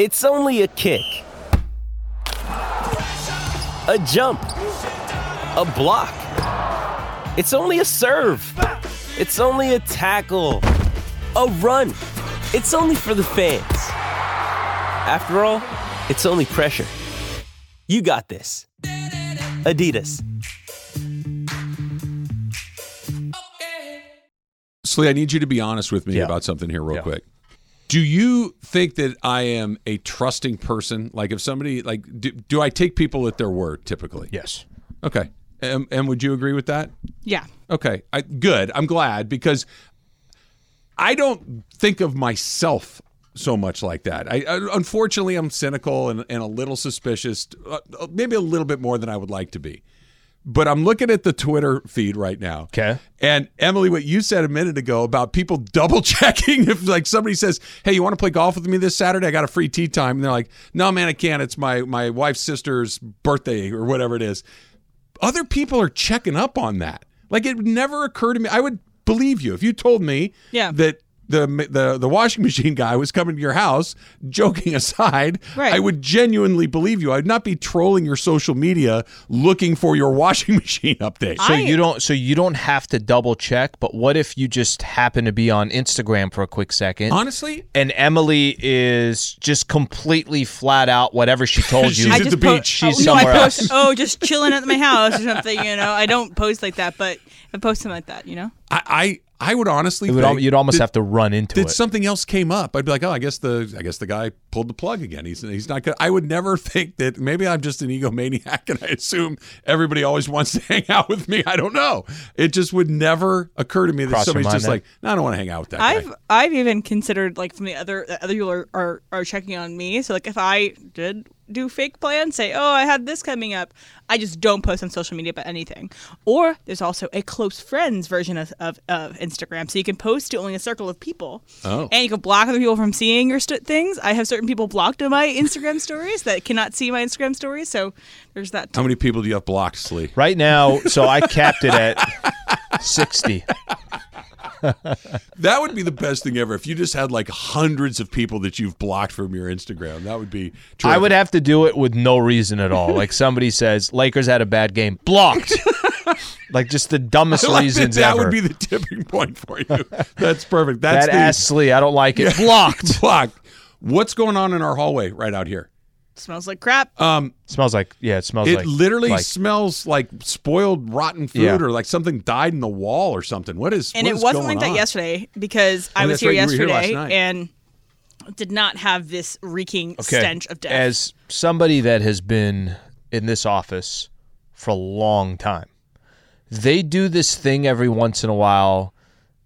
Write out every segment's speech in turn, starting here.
It's only a kick, a jump, a block. It's only a serve. It's only a tackle, a run. It's only for the fans. After all, it's only pressure. You got this. Adidas. Slee, I need you to be honest with me Yeah. about something here, real Yeah. quick. Do you think that I am a trusting person? Like, if somebody like, do, do I take people at their word typically? Yes. Okay. And, and would you agree with that? Yeah. Okay. I, good. I'm glad because I don't think of myself so much like that. I, I unfortunately I'm cynical and, and a little suspicious, uh, maybe a little bit more than I would like to be. But I'm looking at the Twitter feed right now. Okay. And Emily, what you said a minute ago about people double checking if like somebody says, "Hey, you want to play golf with me this Saturday? I got a free tee time." And they're like, "No, man, I can't. It's my my wife's sister's birthday or whatever it is." Other people are checking up on that. Like it would never occur to me. I would believe you if you told me Yeah. that the the the washing machine guy was coming to your house. Joking aside, Right. I would genuinely believe you. I'd not be trolling your social media looking for your washing machine update. So I- you don't so you don't have to double check, but what if you just happen to be on Instagram for a quick second? Honestly, and Emily is just completely flat out whatever she told you. She's I at just the po- beach. She's oh, no, I somewhere post, else. Oh, just chilling at my house or something. You know, I don't post like that, but I post something like that. You know. I I, I would honestly It would, think al- you'd almost that, have to run into that it. something else came up. I'd be like, oh, I guess the I guess the guy pulled the plug again. He's he's not good. I would never think that. Maybe I'm just an egomaniac, and I assume everybody always wants to hang out with me. I don't know. It just would never occur to me that Cross somebody's just that? like, no, I don't want to hang out with that I've guy. I've even considered like from the other the other people are, are are checking on me. So like if I did do fake plans, say oh I had this coming up, I just don't post on social media about anything. Or there's also a close friends version of, of, of Instagram, so you can post to only a circle of people, Oh. and you can block other people from seeing your st- things. I have certain people blocked on my Instagram stories that cannot see my Instagram stories, so there's that. How many people do you have blocked, Slee? right now, so I capped it at 60. That would be the best thing ever. If you just had like hundreds of people that you've blocked from your Instagram, that would be. Terrific. I would have to do it with no reason at all. Like somebody says, Lakers had a bad game, blocked. like just the dumbest like reasons that, that ever. would be the tipping point for you. That's perfect. That's that the, ass Slee, I don't like it. Blocked. blocked. What's going on in our hallway right out here? Smells like crap. Um, smells like yeah, it smells it like literally like, smells like spoiled, rotten food, Yeah. or like something died in the wall or something. What is? and what it is wasn't going like that yesterday because I Oh, was here right, you were here yesterday and did not have this reeking stench of death. As somebody that has been in this office for a long time, they do this thing every once in a while.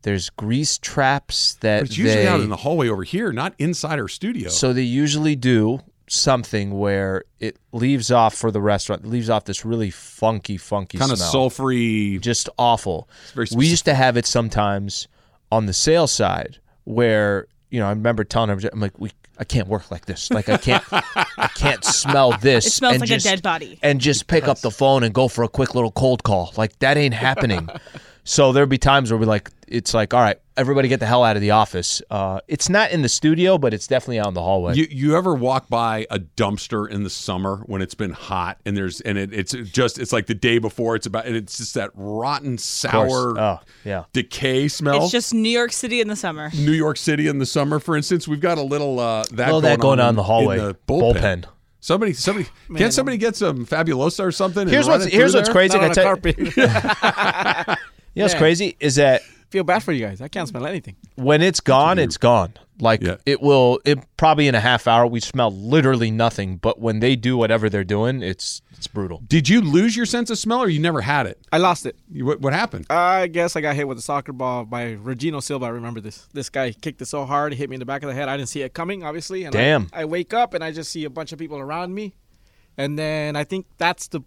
There's grease traps that But it's usually they, out in the hallway over here, not inside our studio. So they usually do something where it leaves off for the restaurant, leaves off this really funky, funky kind of sulfury. just awful. very we used to have it sometimes on the sales side where you know I remember telling her I'm like we I can't work like this. Like I can't I can't smell this. It smells and like just- a dead body. And just pick up the phone and go for a quick little cold call. Like that ain't happening. so there'd be times where we like it's like all right, everybody get the hell out of the office. Uh, it's not in the studio, but it's definitely out in the hallway. You you ever walk by a dumpster in the summer when it's been hot and there's and it, it's just it's like the day before it's about and it's just that rotten sour Oh yeah. decay smell. it's just New York City in the summer. New York City in the summer, for instance, we've got a little uh, that Little going that going on in the in hallway. the bullpen. Bullpen. Somebody, somebody, can't somebody get some Fabuloso or something? Here's run what's here's what's there? crazy. Not I on a tell you, carpet. know what's crazy is that Feel bad for you guys. I can't smell anything. when it's gone, it's gone. Like Yeah. it will. It probably in a half hour we smell literally nothing. But when they do whatever they're doing, it's it's brutal. Did you lose your sense of smell, or you never had it? I lost it. You- What, what happened? I guess I got hit with a soccer ball by Regino Silva. I remember this. This guy kicked it so hard, it hit me in the back of the head. I didn't see it coming, obviously. And I- Damn. I, wake up and I just see a bunch of people around me, and then I think that's the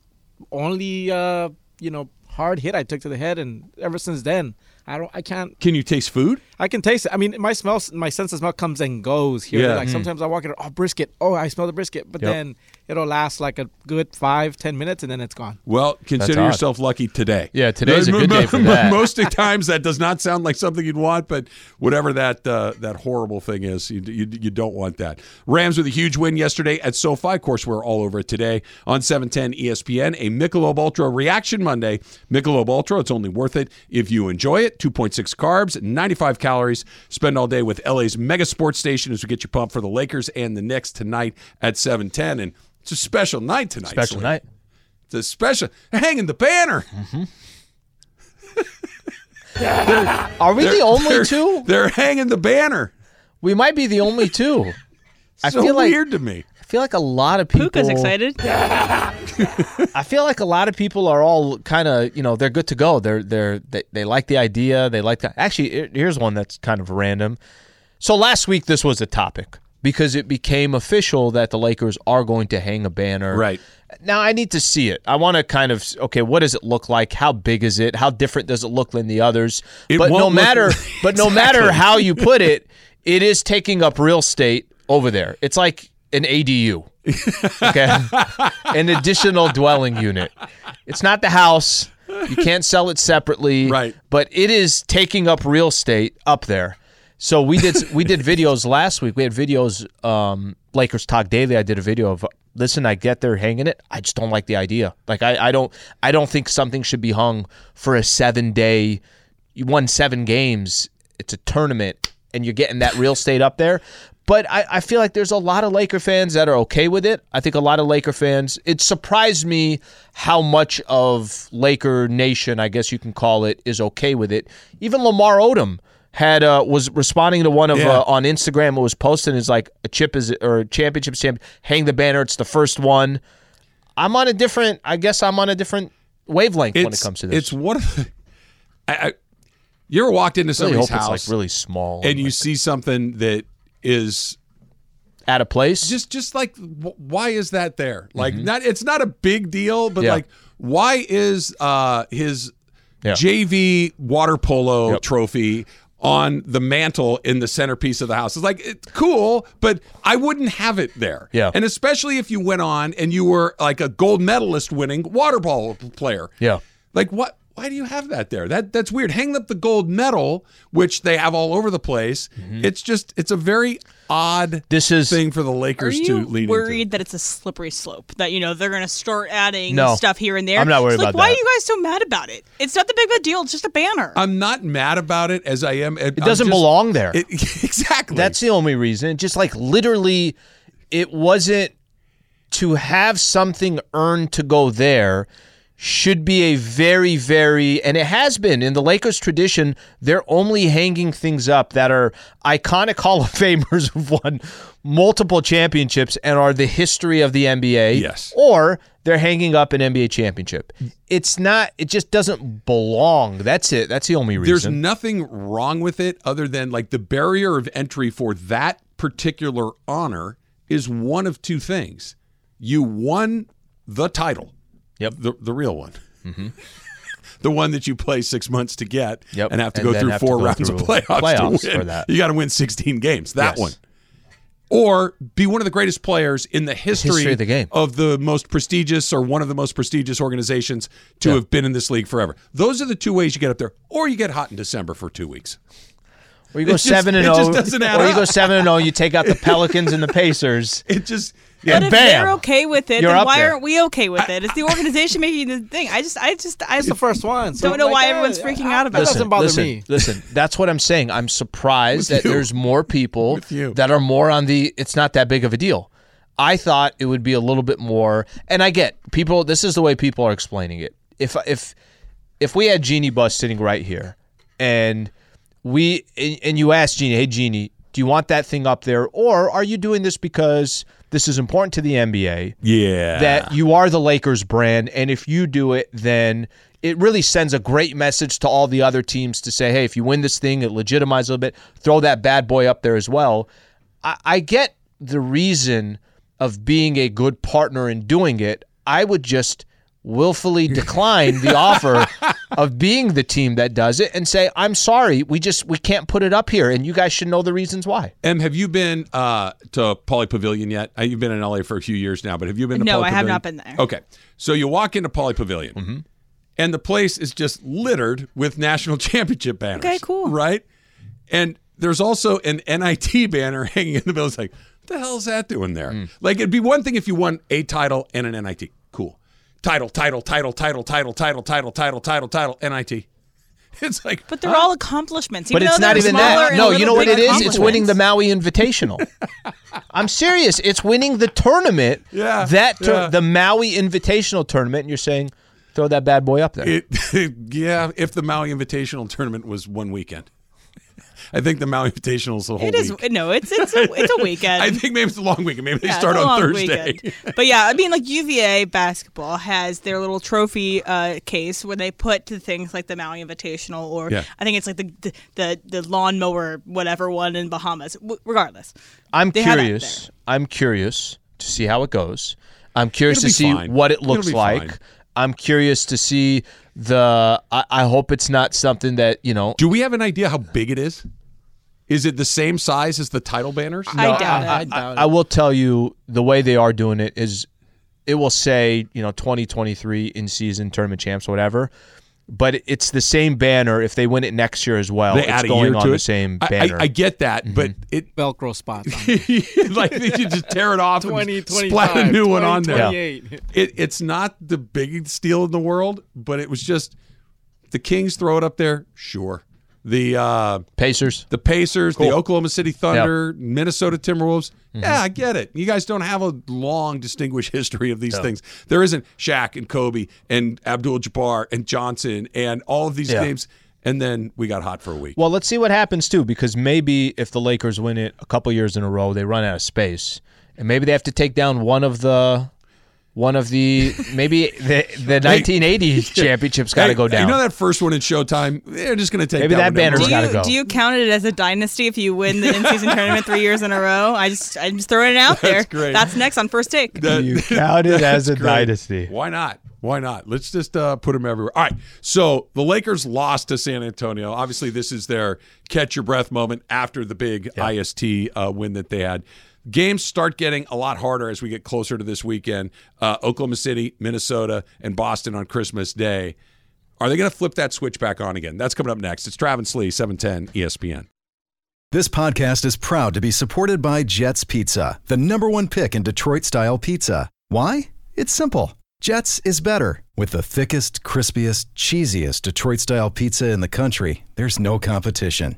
only uh, you know hard hit I took to the head. And ever since then, I don't. I can't. Can you taste food? I can taste it. I mean, my smell, my sense of smell comes and goes here. Yeah. Like sometimes I walk in, oh brisket, oh I smell the brisket, but Yep. then it'll last like a good five, ten minutes, and then it's gone. Well, consider odd. yourself lucky today. Yeah, today's a good day for that. Most of the times, that does not sound like something you'd want, but whatever that uh, that horrible thing is, you, you you don't want that. Rams with a huge win yesterday at SoFi. Of course, we're all over it today on 710 ESPN. A Michelob Ultra Reaction Monday. Michelob Ultra, it's only worth it if you enjoy it. 2.6 carbs, 95 calories. Spend all day with LA's mega sports station as we get you pumped for the Lakers and the Knicks tonight at 710. And it's a special night tonight. Special Slim. night. It's a special hanging the banner. Mm-hmm. Are we the only they're, two? They're hanging the banner. We might be the only two. I so feel like weird to me. I feel like a lot of people. Puka's excited. I feel like a lot of people are all kind of you know they're good to go. They're they're they, they like the idea. They like that. Actually, here's one that's kind of random. So last week this was a topic because it became official that the Lakers are going to hang a banner. Right. Now I need to see it. I want to kind of okay, what does it look like? How big is it? How different does it look than the others? It but no won't look- matter but no matter how you put it, it is taking up real estate over there. It's like an ADU. Okay. an additional dwelling unit. It's not the house. You can't sell it separately. Right. But it is taking up real estate up there. So we did we did videos last week. We had videos um Lakers Talk Daily. I did a video of listen, I get they're hanging it. I just don't like the idea. Like I, I don't I don't think something should be hung for a seven day you won seven games. It's a tournament and you're getting that real estate up there. But I, I feel like there's a lot of Laker fans that are okay with it. I think a lot of Laker fans, it surprised me how much of Laker Nation, I guess you can call it, is okay with it. Even Lamar Odom had uh, was responding to one of Yeah. uh, on Instagram. It was posted is like a chip is or championship champ. Hang the banner. It's the first one. I'm on a different. I guess I'm on a different wavelength when it comes to this. It's one of the. I, I, you ever walked into really somebody's hope house it's like really small and you like, see something that is out of place. just just like why is that there? Like not it's not a big deal, but Mm-hmm. Yeah. like why is uh his Yeah. JV water polo Yep. trophy on the mantle in the centerpiece of the house? It's like it's cool, but I wouldn't have it there. Yeah. and especially if you went on and you were like a gold medalist winning water polo player. Yeah. Like what? Why do you have that there? That that's weird. Hang up the gold medal, which they have all over the place. It's just it's a very odd Mm-hmm. This is- thing for the Lakers to lead worried into. that it's a slippery slope? That you know they're going to start adding No. stuff here and there. I'm not worried It's like, about Why that. are you guys so mad about it? It's not the big of a deal. It's just a banner. I'm not mad about it as I am. It doesn't belong there. It, exactly. That's the only reason. Just like literally, it wasn't to have something earned to go there. Should be a very, very, and it has been in the Lakers tradition. They're only hanging things up that are iconic Hall of Famers who've won multiple championships and are the history of the NBA. Yes. Or they're hanging up an NBA championship. It's not, it just doesn't belong. That's it. That's the only reason. There's nothing wrong with it other than like the barrier of entry for that particular honor is one of two things. You won the title. Yep. The the real one. Mm-hmm. the one that you play six months to get Yep. and have to And go through four go rounds of through playoffs, playoffs to win. for that. You got to win 16 games. That Yes. one. Or be one of the greatest players in the history, history of the game. of the most prestigious or one of the most prestigious organizations to Yeah. have been in this league forever. Those are the two ways you get up there. Or you get hot in December for two weeks. Or you go It just- seven and it just zero, doesn't add or you go seven and zero. You take out the Pelicans and the Pacers. It just but yeah. if bam, they're okay with it, you're then why there. aren't we okay with it? It's the organization making the thing. I just, I just, I It's the first one. So don't know like, why everyone's freaking I- out about That it. doesn't bother listen, me. Listen, that's what I'm saying. I'm surprised that you. there's more people that are more on the. It's not that big of a deal. I thought it would be a little bit more, and I get people. This is the way people are explaining it. If if if we had Jeanie Buss sitting right here, and we and and you ask Jeanie, hey Jeannie, do you want that thing up there, or are you doing this because this is important to the NBA? Yeah. that you are the Lakers brand, and if you do it, then it really sends a great message to all the other teams to say, hey, if you win this thing, it legitimizes a little bit. Throw that bad boy up there as well. I, I get the reason of being a good partner in doing it. I would just willfully decline the offer of being the team that does it and say, "I'm sorry, we just we can't put it up here, and you guys should know the reasons why." Em, have you been uh, to Pauley Pavilion yet? Uh, You've been in LA for a few years now, but have you been to No, Pauley I have not been there. Okay. So you walk into Pauley Pavilion, Mm-hmm. and the place is just littered with national championship banners. Okay, cool. Right? And there's also an NIT banner hanging in the middle. It's like, what the hell is that doing there? Mm. Like, it'd be one thing if you won a title and an NIT. Cool. Title, title, title, title, title, title, title, title, title, title, NIT. It's like, But they're all accomplishments. But it's not even that. No, you know what it is? It's winning the. Maui Invitational. I'm serious. It's winning the tournament. Yeah, That tur- yeah. the Maui Invitational tournament, and you're saying throw that bad boy up there. it, yeah, if the Maui Invitational tournament was one weekend. I think the Maui Invitational is the whole It is week. no, it's it's a, it's a weekend. I think maybe it's a long weekend. Maybe they start a on Thursday. weekend. but yeah, I mean, like UVA basketball has their little trophy uh, case where they put to things like the Maui Invitational, or Yeah. I think it's like the the the, the lawnmower whatever one in Bahamas. W- regardless, I'm They curious. I'm curious to see how it goes. I'm curious It'll to see fine. what it looks like. fine. I'm curious to see the. I, I hope it's not something that you know. Do we have an idea how big it is? Is it the same size as the title banners? I doubt it. I doubt I it. will tell you the way they are doing it is, it will say you know 2023 in season tournament champs whatever, but it's the same banner if they win it next year as well. they it's add a going year on to the it. same I- I, banner. I, get that, but Mm-hmm. it Velcro spots. on it. like they should just tear it off 20, and 25, splat a new one on there. 28. It, it's not the biggest deal in the world, but it was just the Kings throw it up there. Sure, the uh, Pacers. the Pacers, the Oklahoma City Thunder, Minnesota Timberwolves. Mm-hmm. Yeah, I get it. You guys don't have a long, distinguished history of these things. There isn't Shaq and Kobe and Abdul Jabbar and Johnson and all of these Yeah. names. And then we got hot for a week. Well, let's see what happens too, because maybe if the Lakers win it a couple years in a row, they run out of space, and maybe they have to take down one of the, one of the maybe the the 1980 championships got to Hey, go down. You know that first one in Showtime? They're just going to take Maybe that one banner's number. do gotta you go. do you count it as a dynasty if you win the in season tournament three years in a row? I just I'm just throwing it out there. That's great. That's next on first take. That- you count it as a great. dynasty. Why not? Why not? Let's just uh, put them everywhere. All right. So the Lakers lost to San Antonio. Obviously, this is their catch your breath moment after the big IST uh, win that they had. Games start getting a lot harder as we get closer to this weekend. Uh, Oklahoma City, Minnesota, and Boston on Christmas Day. Are they going to flip that switch back on again? That's coming up next. It's Travis Lee, E 710 ESPN. This podcast is proud to be supported by Jets Pizza, the number one pick in Detroit style pizza. Why? It's simple. Jets is better. With the thickest, crispiest, cheesiest Detroit style pizza in the country, there's no competition.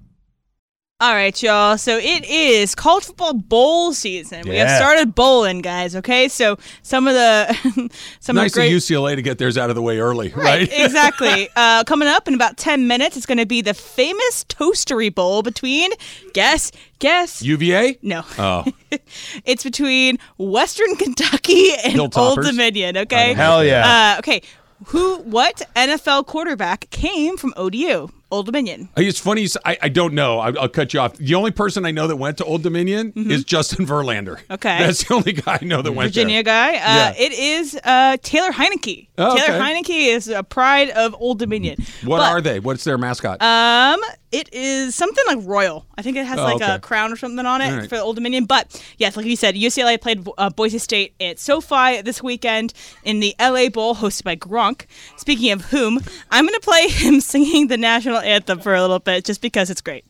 All right, y'all. So it is college football bowl season. We have started bowling, guys. Okay, so some of the some Nice of the great. of UCLA to get theirs out of the way early, right? exactly. Uh, coming up in about 10 minutes, it's going to be the famous Toastery Bowl between, guess, guess. UVA? no. Oh, it's between Western Kentucky and Old Dominion, okay? Hell yeah. Uh, okay. Who, what NFL quarterback came from ODU, Old Dominion? It's funny. I, I don't know. I, I'll cut you off. The only person I know that went to Old Dominion is Justin Verlander. Mm-hmm. Okay. That's the only guy I know that went Virginia there. guy. Uh, Yeah. It is uh, Taylor Heinicke. Oh, Taylor okay. Heinicke is a pride of Old Dominion. What But, are they? What's their mascot? Um, it is something like royal. I think it has oh, like okay. a crown or something on it right. for Old Dominion. But yes, like you said, UCLA played uh, Boise State at SoFi this weekend in the LA Bowl hosted by Gronk. Speaking of whom, I'm going to play him singing the national anthem for a little bit just because it's great.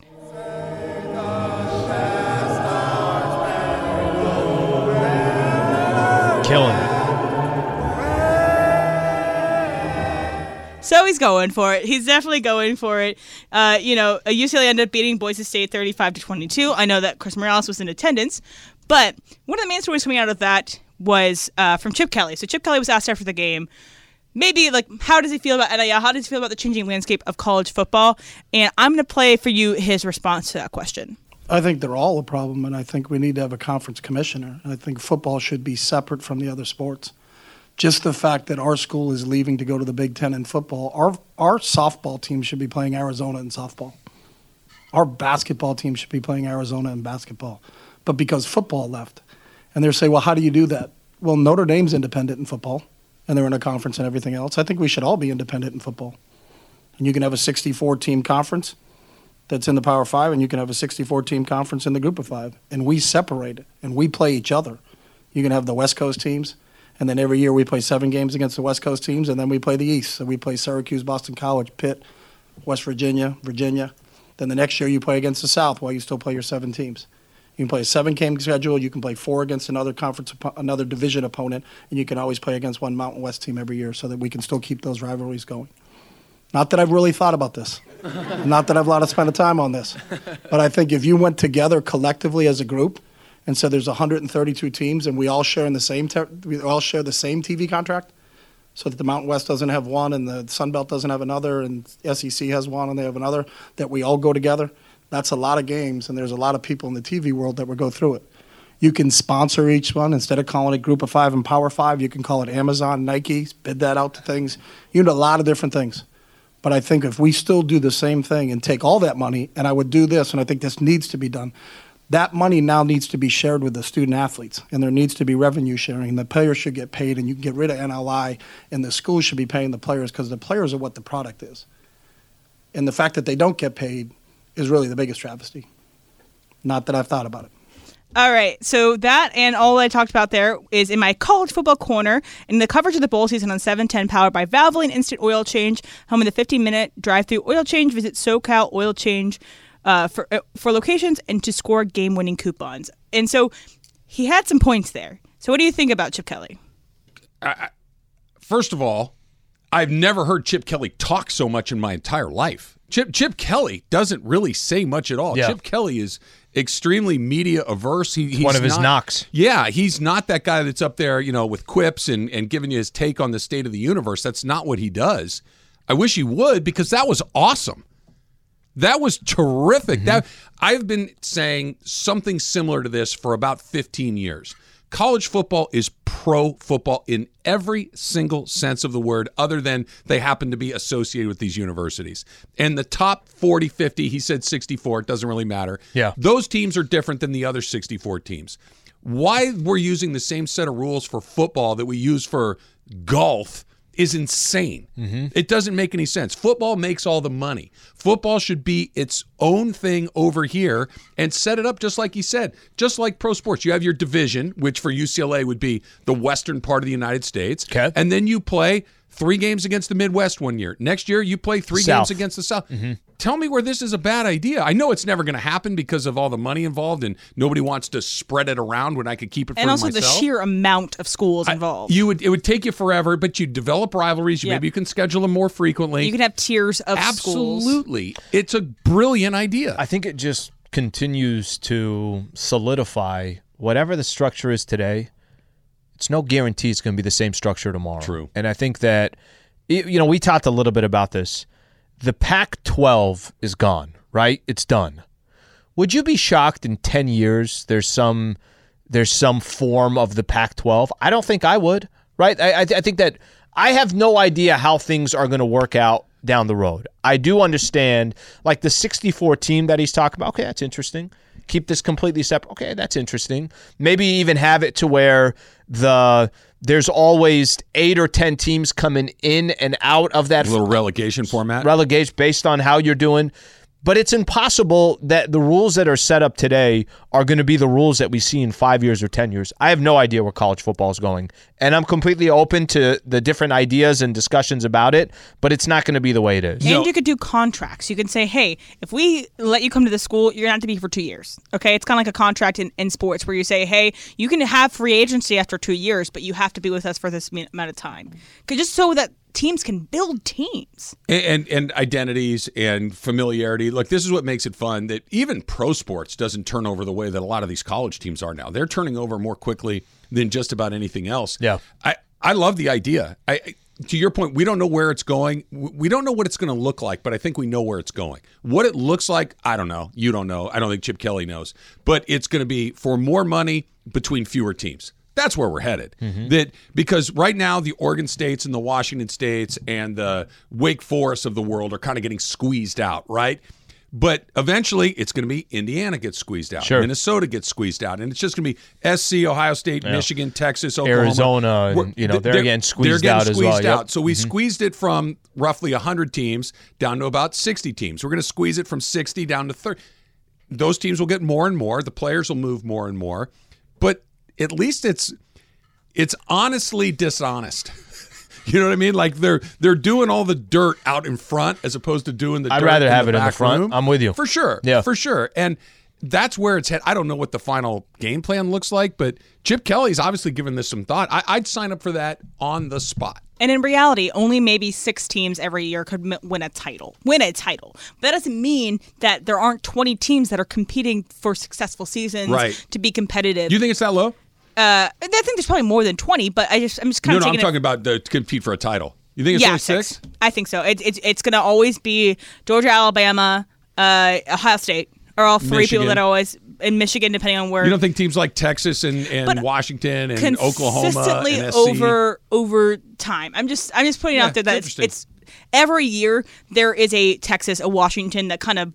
Killing it. So he's going for it. He's definitely going for it. Uh, you know, uh, UCLA ended up beating Boise State 35 to 22. I know that Chris Morales was in attendance, but one of the main stories coming out of that was uh, from Chip Kelly. So Chip Kelly was asked after the game, maybe like, how does he feel about NIL? How does he feel about the changing landscape of college football? And I'm going to play for you his response to that question. I think they're all a problem, and I think we need to have a conference commissioner. I think football should be separate from the other sports. Just the fact that our school is leaving to go to the Big Ten in football, our our softball team should be playing Arizona in softball. Our basketball team should be playing Arizona in basketball, but because football left, and they're saying, well, how do you do that? Well, Notre Dame's independent in football, and they're in a conference and everything else. I think we should all be independent in football, and you can have a 64 team conference that's in the Power Five, and you can have a 64 team conference in the Group of Five, and we separate and we play each other. You can have the West Coast teams, and then every year we play seven games against the West Coast teams, and then we play the East. So we play Syracuse, Boston College, Pitt, West Virginia, Virginia. Then the next year you play against the South while you still play your seven teams. You can play a seven-game schedule. You can play four against another conference, another division opponent, and you can always play against one Mountain West team every year, so that we can still keep those rivalries going. Not that I've really thought about this. Not that I've a lot of spent of time on this. But I think if you went together collectively as a group and so there's 132 teams and we all share in the same ter- we all share the same TV contract, so that the Mountain West doesn't have one and the Sun Belt doesn't have another and SEC has one and they have another, that we all go together. That's a lot of games and there's a lot of people in the TV world that would go through it. You can sponsor each one instead of calling it Group of Five and Power Five. You can call it Amazon, Nike, bid that out to things. You know a lot of different things. But I think if we still do the same thing and take all that money, and I would do this, and I think this needs to be done, that money now needs to be shared with the student athletes, and there needs to be revenue sharing. The players should get paid, and you can get rid of NLI, and the schools should be paying the players because the players are what the product is. And the fact that they don't get paid is really the biggest travesty. Not that I've thought about it. All right, so that and all I talked about there is in my college football corner in the coverage of the bowl season on 710, powered by Valvoline Instant Oil Change, home of the 15 minute drive through oil change. Visit SoCal Oil Change uh, for uh, for locations and to score game winning coupons. And so he had some points there. So what do you think about Chip Kelly? First of all, I've never heard Chip Kelly talk so much in my entire life. Chip Chip Kelly doesn't really say much at all. Yeah. Chip Kelly is extremely media averse. He, he's One of his not- knocks. Yeah, he's not that guy that's up there, you know, with quips and, and giving you his take on the state of the universe. That's not what he does. I wish he would because that was awesome. That was terrific. Mm-hmm. That I've been saying something similar to this for about 15 years. College football is pro football in every single sense of the word, other than they happen to be associated with these universities. And the top 40, 50, he said 64, it doesn't really matter. Yeah. Those teams are different than the other 64 teams. Why we're using the same set of rules for football that we use for golf is insane. Mm-hmm. It doesn't make any sense. Football makes all the money. Football should be its own thing over here and set it up just like he said, just like pro sports. You have your division, which for UCLA would be the western part of the United States. Okay. And then you play three games against the Midwest one year. Next year, you play three South. games against the South. Mm-hmm. Tell me where this is a bad idea. I know it's never going to happen because of all the money involved, and nobody wants to spread it around when I could keep it And for also myself. the sheer amount of schools involved. You would it would take you forever, but you develop rivalries. You Maybe you can schedule them more frequently. you can have tiers of schools. Absolutely, it's a brilliant idea. I think it just continues to solidify whatever the structure is today. It's no guarantee it's going to be the same structure tomorrow. True. And I think that, you know, we talked a little bit about this. The Pac 12 is gone, right? It's done. Would you be shocked in 10 years there's some there's some form of the Pac 12? I don't think I would, right? I, I, I think that I have no idea how things are going to work out down the road. I do understand, like the 64 team that he's talking about. Okay, that's interesting. Keep this completely separate. Okay, that's interesting. Maybe even have it to where the there's always eight or ten teams coming in and out of that a little relegation format. relegation based on how you're doing. But it's impossible that the rules that are set up today are going to be the rules that we see in five years or 10 years. I have no idea where college football is going. And I'm completely open to the different ideas and discussions about it, but it's not going to be the way it is. And you could do contracts. You can say, hey, if we let you come to the school, you're going to have to be for two years. Okay. It's kind of like a contract in, in sports where you say, hey, you can have free agency after two years, but you have to be with us for this amount of time. 'Cause Just so that teams can build teams. and, and and identities and familiarity. Look, this is what makes it fun. That even pro sports doesn't turn over the way that a lot of these college teams are now. They're turning over more quickly than just about anything else. Yeah. I I love the idea. I. I- to your point, we don't know where it's going. We don't know what it's going to look like, but I think we know where it's going. What it looks like, I don't know. You don't know. I don't think Chip Kelly knows. But it's going to be for more money between fewer teams. That's where we're headed. Mm-hmm. That because right now the Oregon states and the Washington states and the Wake Forest of the world are kind of getting squeezed out, right? But eventually, it's going to be Indiana gets squeezed out, Sure. Minnesota gets squeezed out, and it's just going to be SC, Ohio State, Michigan, Texas, Oklahoma, Arizona, and, We're- you know, they're getting squeezed they're out getting as well, squeezed yep. out. So we mm-hmm. squeezed it from roughly 100 teams down to about 60 teams. We're going to squeeze it from 60 down to 30. Those teams will get more and more. The players will move more and more. But at least it's it's honestly dishonest. You know what I mean? Like they're they're doing all the dirt out in front as opposed to doing the. I'd dirt rather in have it in the front. room. I'm with you. for sure. Yeah. for sure. And that's where it's head. I don't know what the final game plan looks like, but Chip Kelly's obviously given this some thought. I, I'd sign up for that on the spot. And in reality, only maybe six teams every year could m- win a title. Win a title. But that doesn't mean that there aren't 20 teams that are competing for successful seasons Right. to be competitive. Do you think it's that low? uh, I think there's probably more than 20, but I just I'm just kind No, of no, I'm taking talking about the, to compete for a title. You think it's yeah, only six. six? I think so. It, it, it's going to always be Georgia, Alabama, uh, Ohio State are all three Michigan. people that are always in Michigan, depending on where. You don't think teams like Texas and, and Washington and Oklahoma consistently and over over time. I'm just I'm just putting Yeah, out there that it's it's, every year there is a Texas, a Washington that kind of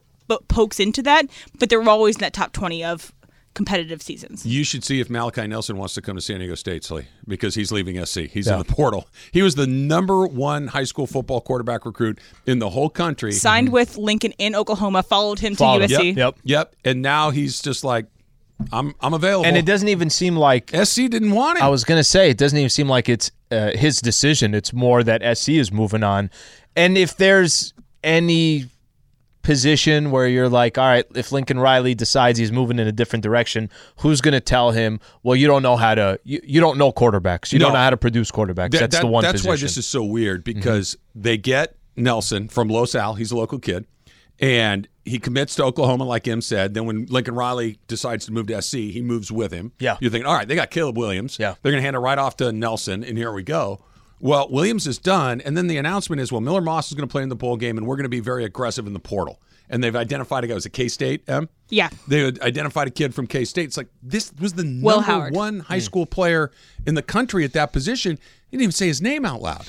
pokes into that, but they're always in that top twenty of competitive seasons. You should see if Malachi Nelson wants to come to San Diego State, Slee, because he's leaving SC. He's Yeah. in the portal. He was the number one high school football quarterback recruit in the whole country. Signed with Lincoln in Oklahoma, followed him to Followed him. USC. Yep, yep. Yep. And now he's just like, I'm I'm available. And it doesn't even seem like SC didn't want it. I was gonna say it doesn't even seem like it's uh, his decision. It's more that SC is moving on, and if there's any position where you're like, all right, if Lincoln Riley decides he's moving in a different direction, who's gonna tell him? Well, you don't know how to, you, you don't know quarterbacks. You No. don't know how to produce quarterbacks. That- that's that- the one. Thing. That's why this is so weird mm-hmm. because they get Nelson from Los Al. He's a local kid. And he commits to Oklahoma, like Em said. Then when Lincoln Riley decides to move to SC, he moves with him. Yeah. You're thinking, all right, they got Caleb Williams. Yeah. They're going to hand it right off to Nelson, and here we go. Well, Williams is done, and then the announcement is, well, Miller Moss is going to play in the bowl game, and we're going to be very aggressive in the portal. And they've identified a guy. Was it K State? Em? Yeah. They identified a kid from K State. It's like this was the number one high mm. school player in the country at that position. He didn't even say his name out loud.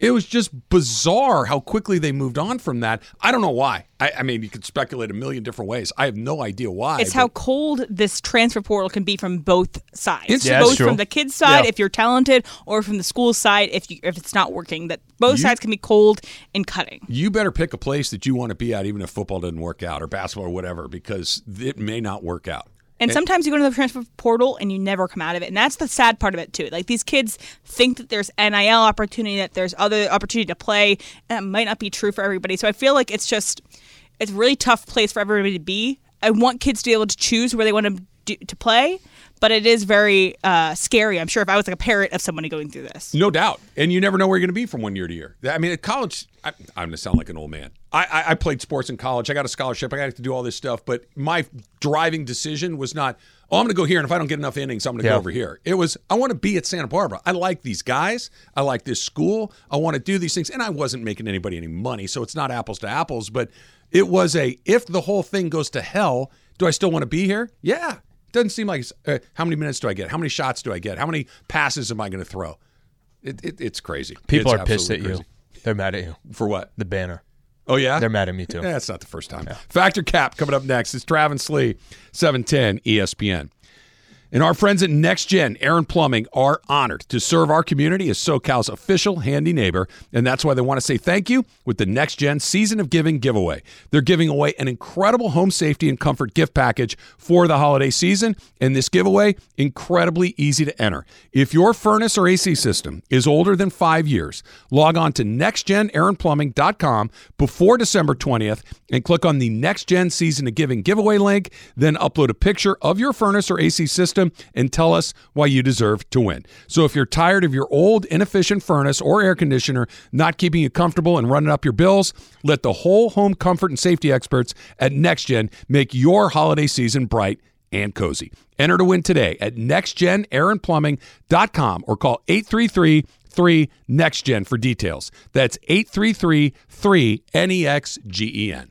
It was just bizarre how quickly they moved on from that. I don't know why. I, I mean, you could speculate a million different ways. I have no idea why. It's how cold this transfer portal can be from both sides. It's- Yeah, both true. from the kid's side, Yeah. if you're talented, or from the school side, if you, if it's not working. That both You- sides can be cold and cutting. you better pick a place that you want to be at, even if football doesn't work out or basketball or whatever, because it may not work out. And sometimes you go to the transfer portal and you never come out of it. And that's the sad part of it too. Like these kids think that there's NIL opportunity, that there's other opportunity to play, and it might not be true for everybody. So I feel like it's just it's a really tough place for everybody to be. I want kids to be able to choose where they want to do, to play, but it is very uh, scary. I'm sure if I was like a parent of somebody going through this. No doubt. And you never know where you're going to be from one year to year. I mean, at college, I, I'm going to sound like an old man. I, I, I played sports in college. I got a scholarship. I got to do all this stuff. But my driving decision was not, oh, I'm going to go here. And if I don't get enough innings, I'm going to Yeah. go over here. It was, I want to be at Santa Barbara. I like these guys. I like this school. I want to do these things. And I wasn't making anybody any money. So it's not apples to apples. But it was a, if the whole thing goes to hell, do I still want to be here? Yeah. It Doesn't seem like, uh, how many minutes do I get? How many shots do I get? How many passes am I going to throw? It, it, it's crazy. People It's are pissed at absolutely you. They're mad at you. For what? The banner. Oh, yeah? They're mad at me too. Yeah, that's not the first time. Fact or Cap coming up next. It's Travis Lee, 710 ESPN. And our friends at NextGen Air and Plumbing are honored to serve our community as SoCal's official handy neighbor. And that's why they want to say thank you with the NextGen Season of Giving giveaway. They're giving away an incredible home safety and comfort gift package for the holiday season. And this giveaway, incredibly easy to enter. If your furnace or AC system is older than five years, log on to nextgenaaronplumbing.com before December 20th and click on the NextGen Season of Giving giveaway link. Then upload a picture of your furnace or AC system and tell us why you deserve to win. So if you're tired of your old, inefficient furnace or air conditioner not keeping you comfortable and running up your bills, let the whole home comfort and safety experts at NextGen make your holiday season bright and cozy. Enter to win today at nextgenaaronplumbing.com or call 833 3 NextGen for details. That's 833 3 NEXGEN.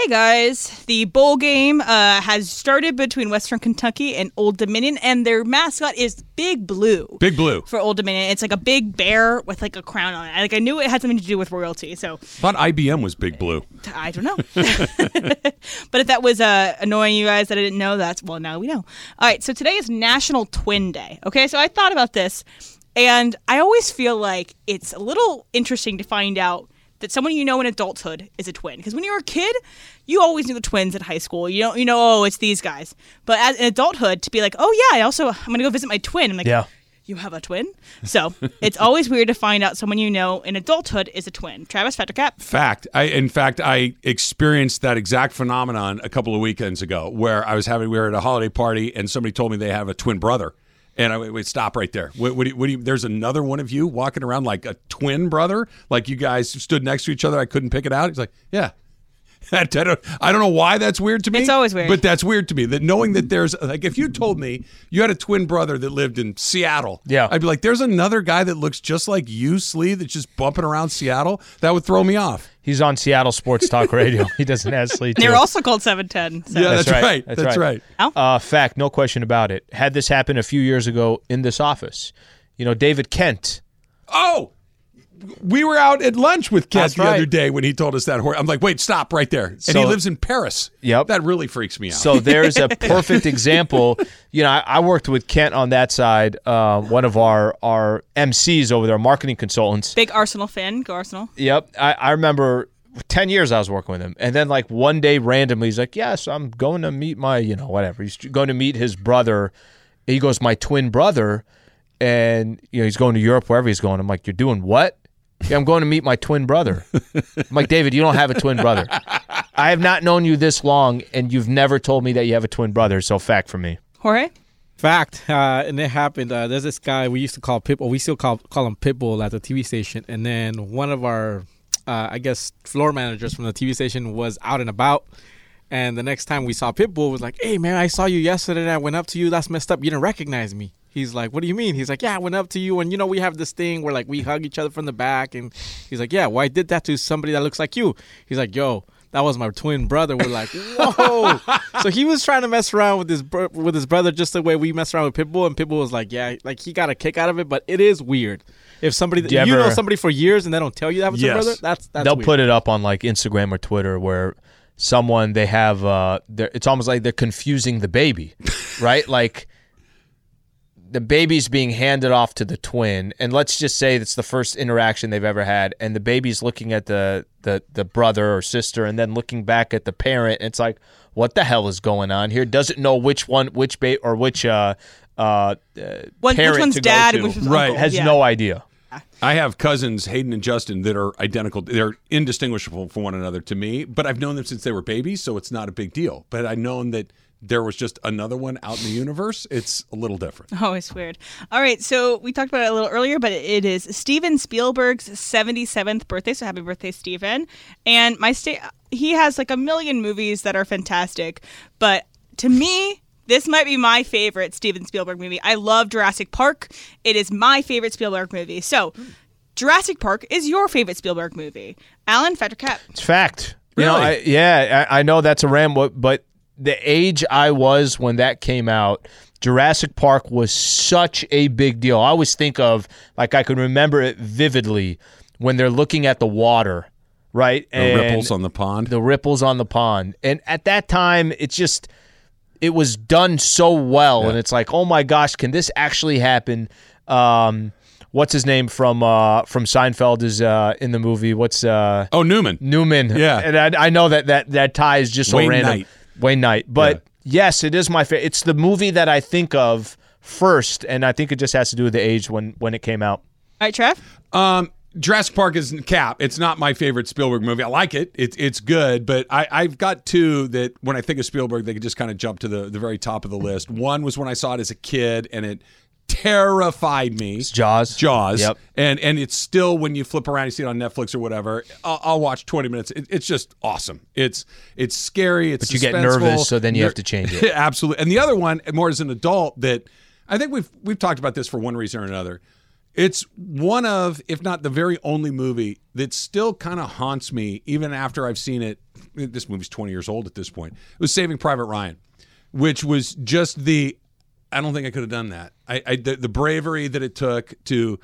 Hey guys, the bowl game uh, has started between Western Kentucky and Old Dominion, and their mascot is Big Blue. Big Blue. For Old Dominion, it's like a big bear with like a crown on it. Like I knew it had something to do with royalty, so Thought IBM was Big Blue. I don't know. but if that was uh, annoying you guys that I didn't know, that's well now we know. All right, so today is National Twin Day. Okay, so I thought about this, and I always feel like it's a little interesting to find out that someone you know in adulthood is a twin. Because when you were a kid, you always knew the twins at high school. You don't, you know, oh, it's these guys. But as in adulthood, to be like, oh yeah, I also I'm gonna go visit my twin. I'm like, Yeah. you have a twin. So it's always weird to find out someone you know in adulthood is a twin. Travis Fact or Cap. Fact. I in fact I experienced that exact phenomenon a couple of weekends ago where I was having we were at a holiday party and somebody told me they have a twin brother. And I wait, wait stop right there. What, what, do you, what do you, there's another one of you walking around like a twin brother, like you guys stood next to each other. I couldn't pick it out. He's like, yeah. I don't, I don't know why that's weird to me. It's always weird. but that's weird to me. That knowing that there's like, if you told me you had a twin brother that lived in Seattle, Yeah. I'd be like, there's another guy that looks just like you, Slee, that's just bumping around Seattle. That would throw me off. He's on Seattle Sports Talk Radio. he doesn't have sleep. They're also called 710. So. Yeah, that's, right. right. That's That's, right. right. Uh, fact, no question about it. Had this happened a few years ago in this office, you know, David Kent. Oh, we were out at lunch with Kent That's the right. other day when he told us that. hor- I'm like, wait, stop right there. And So- he lives in Paris. Yep. That really freaks me out. So there's a perfect example. You know, I, I worked with Kent on that side. Uh, one of our our MCs over there, marketing consultants. Big Arsenal fan. Go Arsenal. Yep, I, I remember. 10 years I was working with him. And then, like, one day randomly, he's like, Yes, I'm going to meet my, you know, whatever. He's going to meet his brother. He goes, My twin brother. And, you know, he's going to Europe, wherever he's going. I'm like, You're doing what? Yeah, I'm going to meet my twin brother. I'm like, David, you don't have a twin brother. I have not known you this long, and you've never told me that you have a twin brother. So, fact for me. Jorge. Fact, uh, and it happened. Uh, there's this guy we used to call Pitbull. We still call call him Pitbull at the TV station. And then one of our, uh, I guess, floor managers from the TV station was out and about. And the next time we saw Pitbull, was like, "Hey man, I saw you yesterday. and I went up to you. That's messed up. You didn't recognize me." He's like, "What do you mean?" He's like, "Yeah, I went up to you, and you know we have this thing where like we hug each other from the back." And he's like, "Yeah, well I did that to somebody that looks like you." He's like, "Yo." That was my twin brother. We're like, whoa! so he was trying to mess around with his bro- with his brother just the way we mess around with Pitbull, and Pitbull was like, yeah, like he got a kick out of it. But it is weird if somebody you you, know somebody for years and they don't tell you that was their Yes. brother. That's that's They'll weird. put it up on like Instagram or Twitter where someone they have uh they're, it's almost like they're confusing the baby right like the baby's being handed off to the twin, and let's just say that's the first interaction they've ever had, and the baby's looking at the the the brother or sister, and then looking back at the parent. And it's like, what the hell is going on here? Doesn't know which one, which ba- or which uh uh, uh One- which one's to go dad to. which one's Right. uncle. Has Yeah. no idea. I have cousins, Hayden and Justin, that are identical. They're indistinguishable from one another to me, but I've known them since they were babies, so it's not a big deal. But I've known that there was just another one out in the universe. It's a little different. Oh, it's weird. All right, so we talked about it a little earlier, but it is Steven Spielberg's 77th birthday. So happy birthday, Steven. And my state, he has like a million movies that are fantastic, but to me, this might be my favorite Steven Spielberg movie. I love Jurassic Park. It is my favorite Spielberg movie. So, Jurassic Park is your favorite Spielberg movie. Alan Fact or Cap. It's fact. You know, Really? I, yeah, I, I know that's a ramble, but the age I was when that came out, Jurassic Park was such a big deal. I always think of like I can remember it vividly when they're looking at the water, right? The ripples on the pond. the ripples on the pond. And at that time, it's just it was done so well, and it's like, oh my gosh, can this actually happen? Um, what's his name from uh, from Seinfeld is uh, in the movie? What's uh, oh, Newman. Newman? Yeah. and I, I know that that that tie is just so Wayne random. Knight. Wayne Knight, but yes, it is my favorite. It's the movie that I think of first, and I think it just has to do with the age when when it came out. All right, Trev. Um, Jurassic Park is cap. It's not my favorite Spielberg movie. I like it. It's it's good, but I, I've got two that when I think of Spielberg, they could just kind of jump to the, the very top of the list. One was when I saw it as a kid, and it terrified me. It's Jaws. Jaws. Yep. And and it's still when you flip around, you see it on Netflix or whatever. I'll, I'll watch twenty minutes. It, it's just awesome. It's it's scary. It's But you get nervous, so then you have to change it. Absolutely. And the other one, more as an adult, that I think we've we've talked about this for one reason or another. It's one of, if not the very only movie that still kind of haunts me, even after I've seen it. This movie's 20 years old at this point. It was Saving Private Ryan, which was just the. I don't think I could have done that. I, I the, the bravery that it took to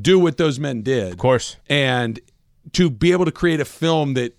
do what those men did, of course, and to be able to create a film that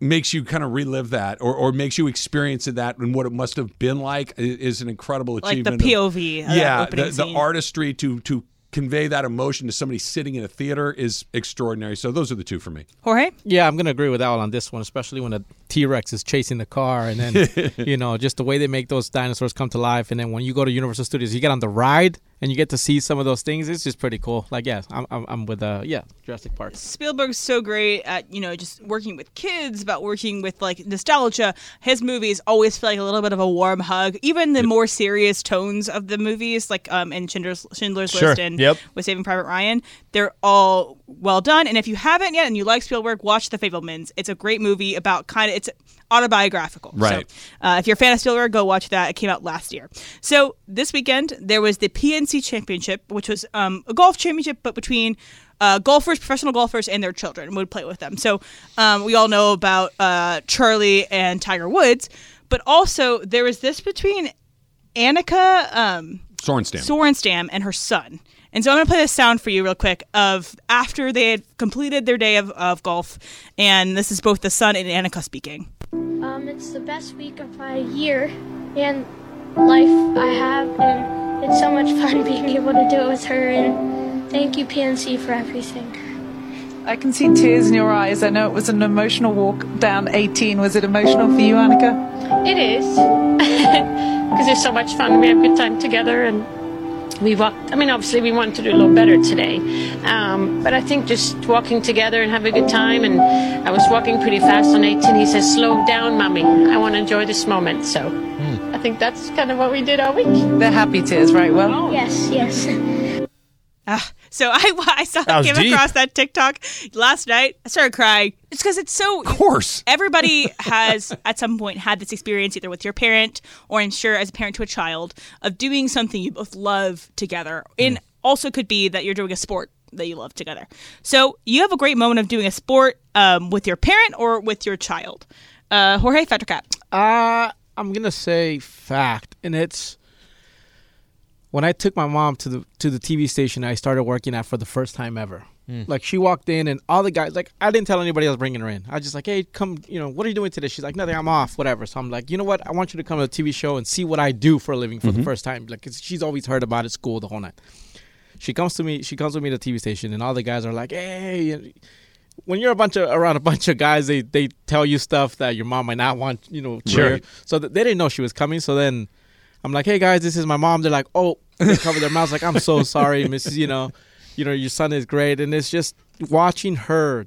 makes you kind of relive that or, or makes you experience that and what it must have been like is an incredible achievement. Like the achievement. of- POV of uh, yeah, the, the artistry to to convey that emotion to somebody sitting in a theater is extraordinary. So those are the two for me. Jorge? Yeah, I'm gonna agree with Al on this one, especially when a T-Rex is chasing the car, and then you know just the way they make those dinosaurs come to life, and then when you go to Universal Studios, you get on the ride and you get to see some of those things. It's just pretty cool. Like, yeah, I'm I'm, I'm with uh yeah Jurassic Park. Spielberg's so great at you know just working with kids, about working with like nostalgia. His movies always feel like a little bit of a warm hug. Even the more serious tones of the movies, like um in Schindler's, Schindler's Sure. List and Yep. with Saving Private Ryan, they're all well done. And if you haven't yet and you like Spielberg, watch The Fabelmans. It's a great movie about kind of it's autobiographical. Right. So, uh, if you're a fan of Spielberg, go watch that. It came out last year. So this weekend there was the PNC Championship, which was um, a golf championship, but between uh, golfers, professional golfers, and their children would play with them. So um, we all know about uh, Charlie and Tiger Woods, but also there was this between Annika um, Sorenstam. Sorenstam and her son. And so I'm going to play this sound for you real quick of after they had completed their day of, of golf. And this is both the son and Annika speaking. Um, it's the best week of my year and life I have, and it's so much fun being able to do it with her. And thank you, PNC, for everything. I can see tears in your eyes. I know it was an emotional walk down 18. Was it emotional for you, Annika? It is because it's so much fun. We have a good time together, and we walked. I mean, obviously, we wanted to do a little better today, um, but I think just walking together and have a good time. And I was walking pretty fast on 18. He says, "Slow down, mommy. I want to enjoy this moment." So I think that's kind of what we did all week. They're happy tears, right? Well, Yes, yes. Ah, so I, I saw That was came deep. across that TikTok last night. I started crying. It's because it's so. Of course, everybody has at some point had this experience either with your parent or, I'm sure, as a parent to a child of doing something you both love together. And also could be that you're doing a sport that you love together. So you have a great moment of doing a sport um, with your parent or with your child. Uh, Jorge Fact or Cap. Uh, I'm gonna say fact, and it's when I took my mom to the to the TV station I started working at for the first time ever. Hmm. Like she walked in and all the guys like I didn't tell anybody I was bringing her in. I was just like, hey, come, you know, what are you doing today? She's like, nothing, I'm off, whatever. So I'm like, you know what? I want you to come to a TV show and see what I do for a living for the mm-hmm. first time. Like 'cause she's always heard about it at school the whole night. She comes to me. She comes with me to the TV station, and all the guys are like, hey. When you're a bunch of around a bunch of guys, they they tell you stuff that your mom might not want, you know. Sure. hear. So th- they didn't know she was coming. So then I'm like, hey guys, this is my mom. They're like, oh, they cover their mouths like, I'm so sorry, Mrs. You know, you know, your son is great, and it's just watching her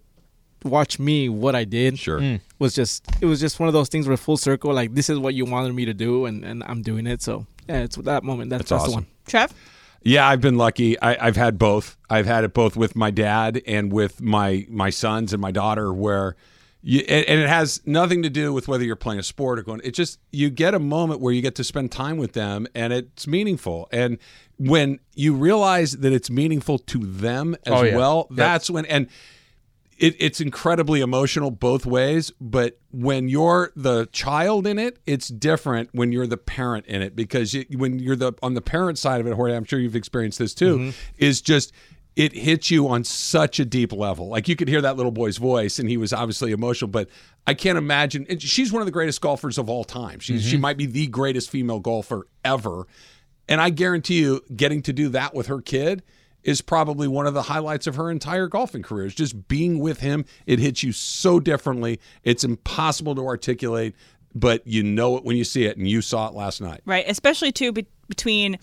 watch me what I did. Sure. Mm. Was just it was just one of those things where full circle, like this is what you wanted me to do, and and I'm doing it. So yeah, it's that moment. That's, That's that's, awesome. the one. Trev? Yeah, I've been lucky. I, I've had both. I've had it both with my dad and with my my sons and my daughter, where you and, and it has nothing to do with whether you're playing a sport or going. It just you get a moment where you get to spend time with them, and it's meaningful. And when you realize that it's meaningful to them as Oh, yeah. well, That's- that's when and it, it's incredibly emotional both ways. But when you're the child in it, it's different when you're the parent in it because you, when you're the on the parent side of it, Jorge, I'm sure you've experienced this too. Mm-hmm. Is just it hits you on such a deep level. Like you could hear that little boy's voice, and he was obviously emotional. But I can't imagine. She's one of the greatest golfers of all time. She she Mm-hmm. might be the greatest female golfer ever. And I guarantee you, getting to do that with her kid is probably one of the highlights of her entire golfing career. Is just being with him. It hits you so differently. It's impossible to articulate, but you know it when you see it, and you saw it last night. Right, especially too be- between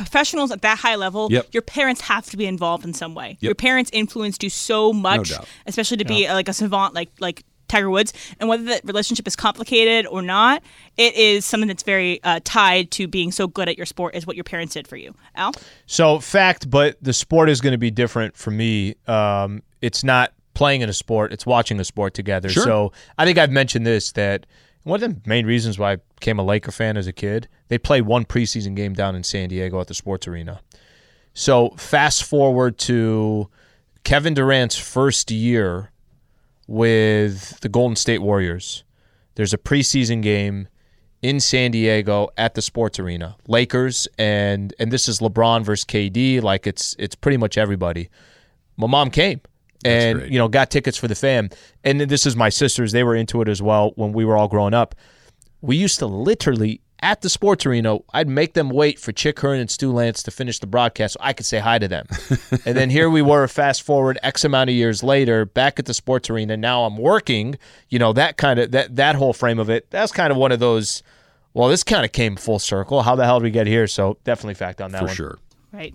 professionals at that high level. Yep. Your parents have to be involved in some way. Yep. Your parents influenced you so much, doubt. especially to be like a savant like like Tiger Woods. And whether that relationship is complicated or not, it is something that's very uh, tied to being so good at your sport is what your parents did for you. Al, So fact, but the sport is going to be different for me. Um, it's not playing in a sport; it's watching a sport together. Sure. So I think I've mentioned this that one of the main reasons why I became a Laker fan as a kid. They play one preseason game down in San Diego at the Sports Arena. So fast forward to Kevin Durant's first year with the Golden State Warriors. There's a preseason game in San Diego at the Sports Arena. Lakers and and this is LeBron versus KD. Like it's it's pretty much everybody. My mom came and great. you know got tickets for the fam. And this is my sisters. They were into it as well when we were all growing up. We used to literally at the sports arena, I'd make them wait for Chick Hearn and Stu Lantz to finish the broadcast so I could say hi to them. and then here we were, fast forward X amount of years later, back at the sports arena. Now I'm working. You know that kind of that that whole frame of it. That's kind of one of those. Well, this kind of came full circle. How the hell did we get here? So definitely fact on that For one. sure. right?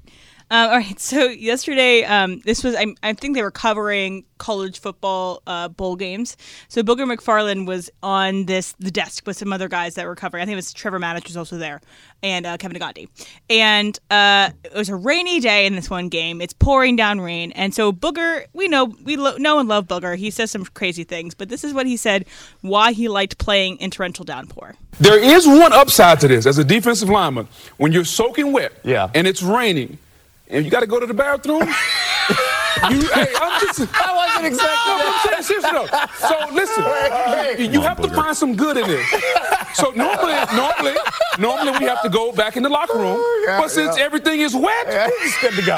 Um, all right. So yesterday, um, this was I, I think they were covering college football uh, bowl games. So Booger McFarland was on this the desk with some other guys that were covering. I think it was Trevor Matich was also there, and uh, Kevin Gandhi. And uh, it was a rainy day in this one game. It's pouring down rain, and so Booger, we know we lo- know and love Booger. He says some crazy things, but this is what he said why he liked playing in torrential downpour. There is one upside to this as a defensive lineman. When you're soaking wet Yeah. and it's raining and you got to go to the bathroom, you, hey, I'm just. I wasn't exactly No, I'm saying seriously though. So listen, you, you have to find some good in this. So normally, normally, normally we have to go back in the locker room. But since everything is wet, It's good to go.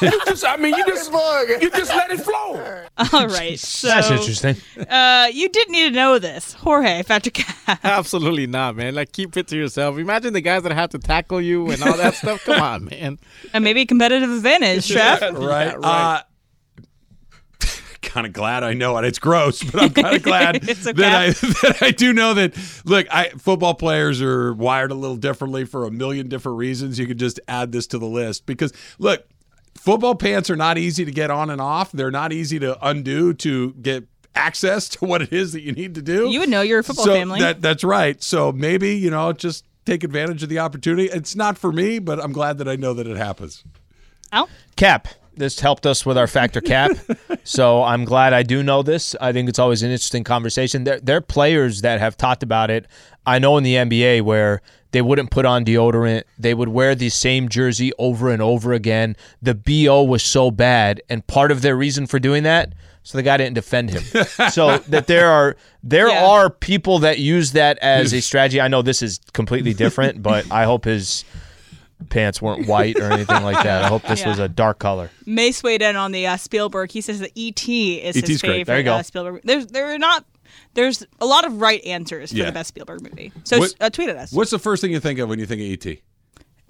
you just, I mean, you just, you just let it flow. All right. So That's interesting. Uh, you didn't need to know this, Jorge Patrick. Absolutely not, man. Like keep it to yourself. Imagine the guys that have to tackle you and all that stuff. Come on, man. and maybe competitive advantage, Chef. right? Uh, kind of glad I know it. It's gross, but I'm kind of glad okay. that I that I do know that. Look, I football players are wired a little differently for a million different reasons. You could just add this to the list because look, football pants are not easy to get on and off. They're not easy to undo to get access to what it is that you need to do. You would know you're a football so family. That that's right. So maybe you know just take advantage of the opportunity. It's not for me, but I'm glad that I know that it happens. Al? Cap. This helped us with our Fact or Cap. so I'm glad I do know this. I think it's always an interesting conversation. There, there are players that have talked about it. I know in the NBA where they wouldn't put on deodorant. They would wear the same jersey over and over again. The BO was so bad. And part of their reason for doing that, so the guy didn't defend him. so that there are there Yeah. are people that use that as a strategy. I know this is completely different, but I hope his pants weren't white or anything like that. I hope this Yeah. was a dark color. Mace weighed in on the uh, Spielberg. He says that E.T. is E.T.'s his great. favorite There you go. Uh, Spielberg. There's there are not there's a lot of right answers for Yeah. the best Spielberg movie. So What- uh, tweet at us. What's the first thing you think of when you think of ET?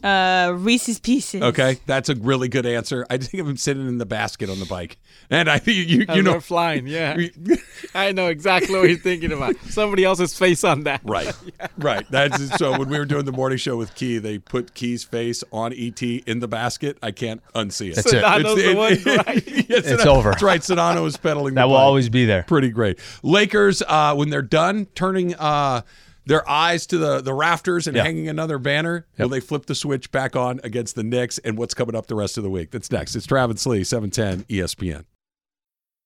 Uh, Reese's Pieces. Okay, that's a really good answer. I think of him sitting in the basket on the bike, and I you you, As you know flying. Yeah, I know exactly what you're thinking about. Somebody else's face on that. Right, right. That's so. When we were doing the morning show with Key, they put Key's face on ET in the basket. I can't unsee it. That's it. Sedano's the one, right? Yes, It's Sedano- over. That's right. Sedano is pedaling. That the will bike. always be there. Pretty great. Lakers, uh, when they're done turning uh, their eyes to the, the rafters and Yeah. hanging another banner, will they flip the switch back on against the Knicks and what's coming up the rest of the week? That's next. It's Travis Lee, E 710 ESPN.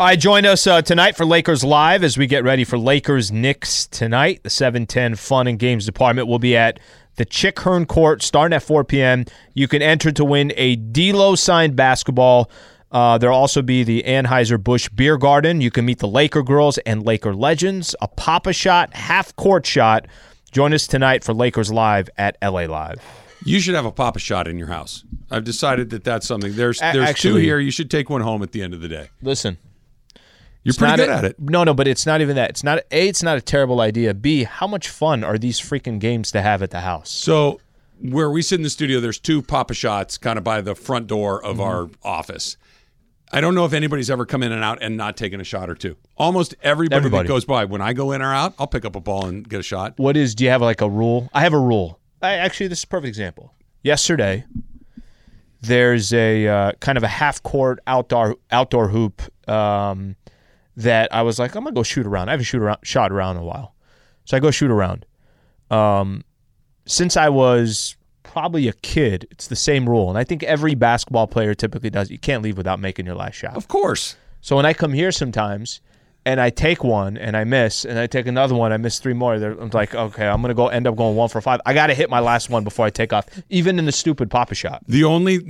All right, join us uh, tonight for Lakers Live as we get ready for Lakers Knicks tonight. The 710 Fun and Games Department will be at the Chick Hearn Court starting at 4 p.m. You can enter to win a D'Lo signed basketball. Uh, there'll also be the Anheuser-Busch Beer Garden. You can meet the Laker girls and Laker legends. A Pop-A-Shot, half court shot. Join us tonight for Lakers Live at LA Live. You should have a Pop-A-Shot in your house. I've decided that that's something. There's there's two here. You should take one home at the end of the day. Listen, You're It's pretty good a- at it. No, no, but it's not even that. It's not a. It's not a terrible idea. B. How much fun are these freaking games to have at the house? So where we sit in the studio, there's two Pop-A-Shots kind of by the front door of Mm-hmm. our office. I don't know if anybody's ever come in and out and not taken a shot or two. Almost everybody, Everybody. that goes by, when I go in or out, I'll pick up a ball and get a shot. What is? Do you have like a rule? I have a rule. I, actually, this is a perfect example. Yesterday, there's a uh, kind of a half court outdoor outdoor hoop um, that I was like, I'm gonna go shoot around. I haven't shoot around, shot around in a while, so I go shoot around. Um, since I was probably a kid, it's the same rule, and I think every basketball player typically does. You can't leave without making your last shot. Of course. So when I come here sometimes and I take one and I miss, and I take another one, I miss three more. I'm like, okay, I'm gonna go end up going one for five. I got to hit my last one before I take off, even in the stupid Pop-A-Shot. The only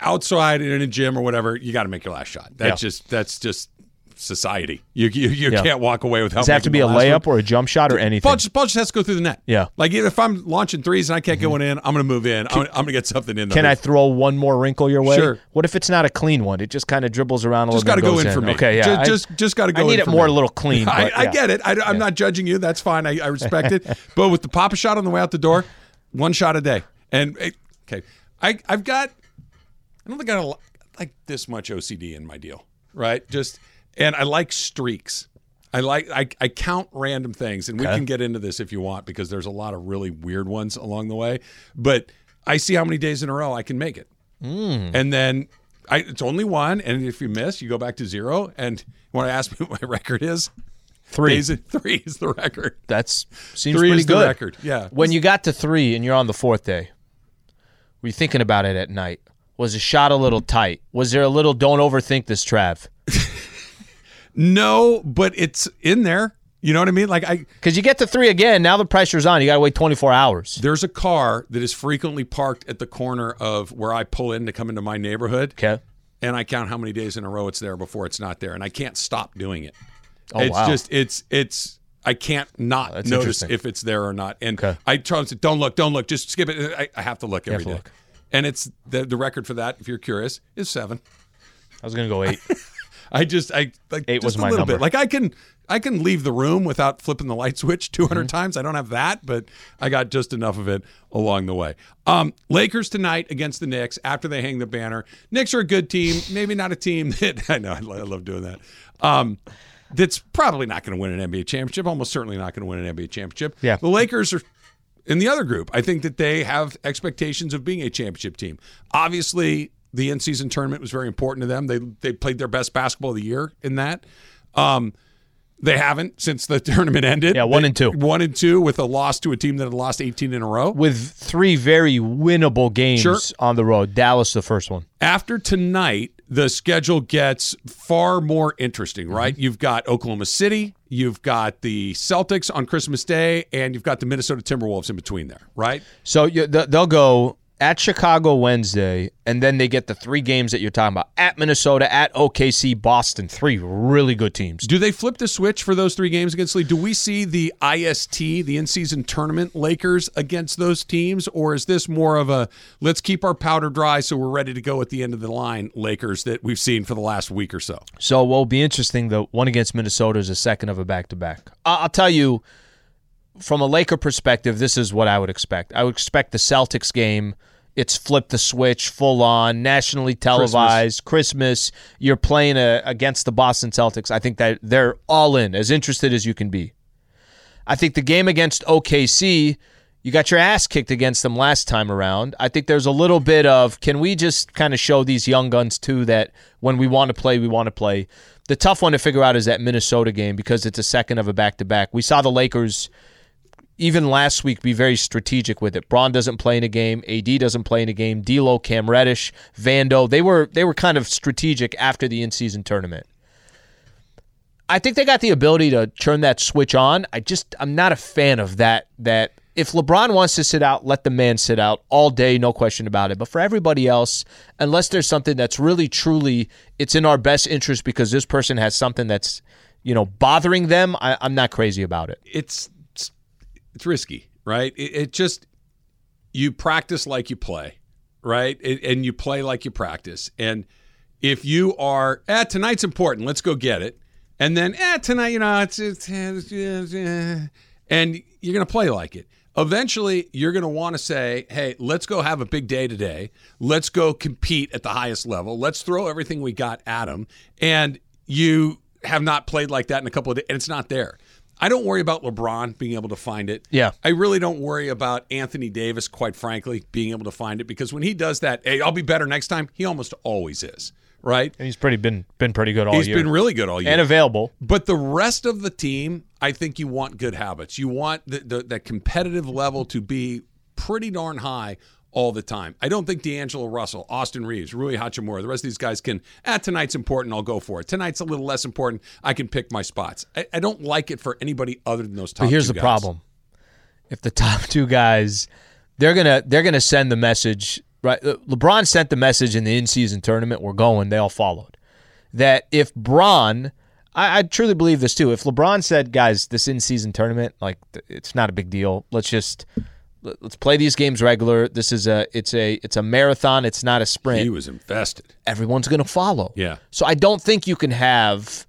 outside in a gym or whatever, you got to make your last shot. That's Yeah. just that's just society. You you, you Yeah. can't walk away without. Does it have to be a layup one. or a jump shot or anything? Ball just, ball just has to go through the net. Yeah. Mm-hmm. Like if I'm launching threes and I can't go one in, I'm going to move in. I'm, I'm going to get something in. Can I throw one more wrinkle your way? Sure. What if it's not a clean one? It just kind of dribbles around a Just little Just got to go in goes for me. Okay, yeah. Just I- just, just got to go. I need in it more me. a little clean. I, but I yeah. get it. I, am not judging you. That's fine. I, I respect it. But with the Pop-A-Shot on the way out the door, one shot a day. And okay, I I've got. I don't think I got like this much OCD in my deal, right? Just and I like streaks. I like I, I count random things, and we can get into this if you want because there's a lot of really weird ones along the way. But I see how many days in a row I can make it, Mm. and then I, it's only one. And if you miss, you go back to zero. And you want to ask me what my record is? Three. Days, three is the record. That's seems Three pretty good. record, yeah. When you got to three and you're on the fourth day, were you thinking about it at night? Was the shot a little tight? Was there a little don't overthink this, Trav? No, but it's in there. You know what I mean? Like I because you get to three again. Now the pressure's on. You got to wait 24 hours. There's a car that is frequently parked at the corner of where I pull in to come into my neighborhood. Okay. And I count how many days in a row it's there before it's not there, and I can't stop doing it. Oh, it's wow. just it's it's I can't not That's notice if it's there or not. And I try to say, don't look, don't look, just skip it. I, I have to look You every day. look. And it's the the record for that, if you're curious, is seven. I was gonna go eight. I just I like Eight just was a my little number. bit. Like I can I can leave the room without flipping the light switch 200 Mm-hmm. times. I don't have that, but I got just enough of it along the way. Um, Lakers tonight against the Knicks after they hang the banner. Knicks are a good team, maybe not a team that I know I lo- I love doing that. Um, that's probably not going to win an NBA championship. Almost certainly not going to win an NBA championship. Yeah. the Lakers are in the other group. I think that they have expectations of being a championship team. Obviously, the in-season tournament was very important to them. They they played their best basketball of the year in that. Um, they haven't since the tournament ended. Yeah, one They- and two. One and two with a loss to a team that had lost 18 in a row. With three very winnable games Sure. on the road. Dallas, the first one. After tonight, the schedule gets far more interesting, right? You've got Oklahoma City, you've got the Celtics on Christmas Day, and you've got the Minnesota Timberwolves in between there, right? So you, they'll go at Chicago Wednesday, and then they get the three games that you're talking about at Minnesota, at OKC, Boston. Three really good teams. Do they flip the switch for those three games against Lee? Do we see the IST, the in-season tournament Lakers against those teams, or is this more of a let's keep our powder dry so we're ready to go at the end of the line Lakers that we've seen for the last week or so? So what will be interesting, the one against Minnesota is a second of a back to back. I'll tell you, from a Laker perspective, this is what I would expect. I would expect the Celtics game. It's flip the switch, full on, nationally televised, Christmas. You're playing a, against the Boston Celtics. I think that they're all in, as interested as you can be. I think the game against OKC, you got your ass kicked against them last time around. I think there's a little bit of can we just kind of show these young guns too that when we want to play, we want to play. The tough one to figure out is that Minnesota game because it's a second of a back to back. We saw the Lakers even last week be very strategic with it. Bron doesn't play in a game, AD doesn't play in a game, D'Lo, Cam Reddish, Vando, they were they were kind of strategic after the in-season tournament. I think they got the ability to turn that switch on. I just I'm not a fan of that that if LeBron wants to sit out, let the man sit out all day, no question about it. But for everybody else, unless there's something that's really truly it's in our best interest because this person has something that's, you know, bothering them, I, I'm not crazy about it. It's it's, it's risky, right? It, it just you practice like you play, right? It, and you play like you practice. And if you are, eh, tonight's important, let's go get it. And then, eh, tonight, you know, it's, it's, it's eh, and you're going to play like it. Eventually, you're going to want to say, hey, let's go have a big day today. Let's go compete at the highest level. Let's throw everything we got at them. And you have not played like that in a couple of days, and it's not there. I don't worry about LeBron being able to find it. Yeah. I really don't worry about Anthony Davis, quite frankly, being able to find it because when he does that, hey, I'll be better next time, he almost always is, right? And he's pretty been been pretty good all He's year. He's been really good all year. and available. But the rest of the team, I think you want good habits. You want the, the, that competitive level to be pretty darn high all the time. I don't think D'Angelo Russell, Austin Reaves, Rui Hachimura, the rest of these guys can, ah, tonight's important, I'll go for it. Tonight's a little less important, I can pick my spots. I, I don't like it for anybody other than those top But here's the guys. problem: if the top two guys, they're gonna they're gonna send the message. Right, LeBron sent the message in the in-season tournament. We're going. They all followed. That if Bron, I, I truly believe this too. If LeBron said, "Guys, this in-season tournament, like it's not a big deal. Let's just let's play these games regular. This is a it's a it's a marathon. It's not a sprint." He was invested. Everyone's gonna follow. Yeah. So I don't think you can have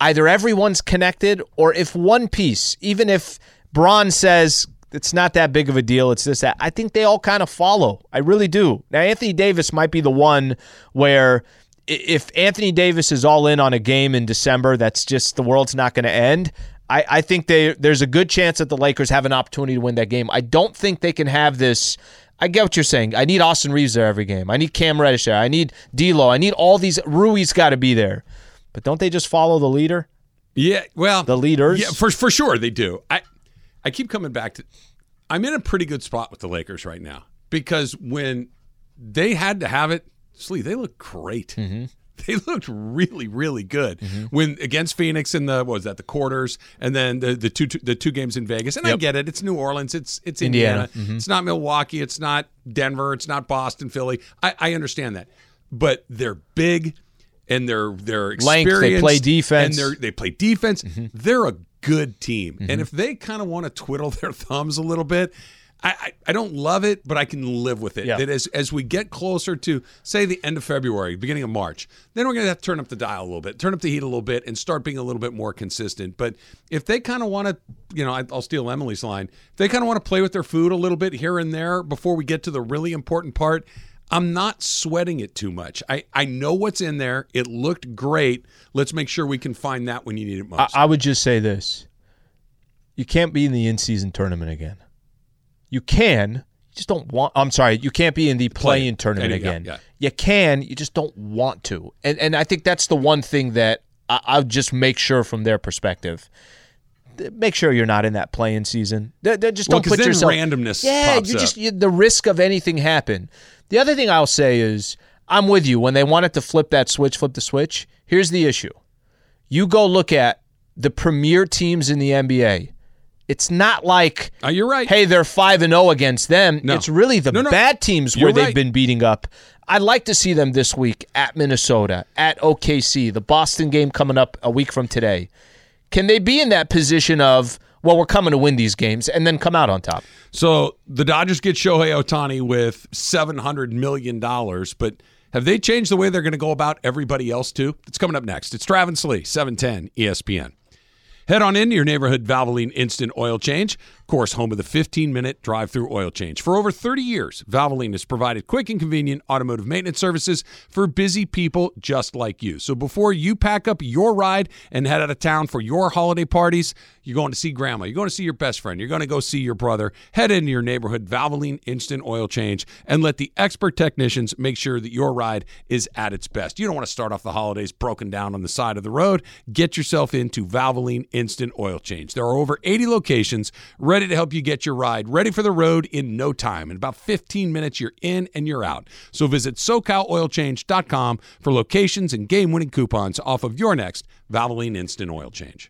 either everyone's connected or if one piece, even if Bron says it's not that big of a deal, it's this, that, I think they all kind of follow. I really do. Now, Anthony Davis might be the one where if Anthony Davis is all in on a game in December, that's just the world's not going to end. I, I think they, there's a good chance that the Lakers have an opportunity to win that game. I don't think they can have this. I get what you're saying. I need Austin Reaves there every game. I need Cam Reddish there. I need D'Lo. I need all these. Rui's got to be there. But don't they just follow the leader? Yeah, well, the leaders. Yeah, for for sure they do. I I keep coming back to. I'm in a pretty good spot with the Lakers right now because when they had to have it, Slee, they look great. Mm-hmm. They looked really, really good when against Phoenix in the what was that the quarters, and then the the two the two games in Vegas. And I get it; it's New Orleans, it's it's Indiana. Indiana, Mhm. it's not Milwaukee, it's not Denver, it's not Boston, Philly. I, I understand that, but they're big and they're they're Length, they play defense. and they're they play defense. Mm-hmm. They're a good team, and if they kind of want to twiddle their thumbs a little bit. I, I, I don't love it, but I can live with it. Yeah. That as as we get closer to say the end of February, beginning of March, then we're gonna have to turn up the dial a little bit, turn up the heat a little bit, and start being a little bit more consistent. But if they kind of want to, you know, I, I'll steal Emily's line. If they kind of want to play with their food a little bit here and there before we get to the really important part. I'm not sweating it too much. I, I know what's in there. It looked great. Let's make sure we can find that when you need it I, most. I would just say this: you can't be in the in-season tournament again. You can, you just don't want. I'm sorry, you can't be in the play-in tournament Yeah, again. yeah. You can, you just don't want to. And and I think that's the one thing that I, I'll just make sure from their perspective. Make sure you're not in that playing season. Th- th- Just Well, don't put then yourself. randomness Yeah, you just you, the risk of anything happen. The other thing I'll say is I'm with you when they wanted to flip that switch, flip the switch. Here's the issue: you go look at the premier teams in the NBA. It's not like uh, you're right. Hey, they're five and zero against them. No. It's really the No, no. bad teams You're where they've been beating up. I'd like to see them this week at Minnesota, at OKC, the Boston game coming up a week from today. Can they be in that position of well, we're coming to win these games and then come out on top? So the Dodgers get Shohei Ohtani with seven hundred million dollars, but have they changed the way they're going to go about everybody else too? It's coming up next. It's Travis Lee, seven ten ESPN. Head on into your neighborhood Valvoline Instant Oil Change. Of course, home of the 15 minute drive through oil change. For over 30 years, Valvoline has provided quick and convenient automotive maintenance services for busy people just like you. So before you pack up your ride and head out of town for your holiday parties, you're going to see grandma, you're going to see your best friend, you're going to go see your brother, head into your neighborhood Valvoline Instant Oil Change and let the expert technicians make sure that your ride is at its best. You don't want to start off the holidays broken down on the side of the road. Get yourself into Valvoline Instant Oil Change. There are over 80 locations ready to help you get your ride ready for the road in no time. In about 15 minutes, you're in and you're out. So visit SoCalOilChange.com for locations and game winning coupons off of your next Valvoline Instant Oil Change.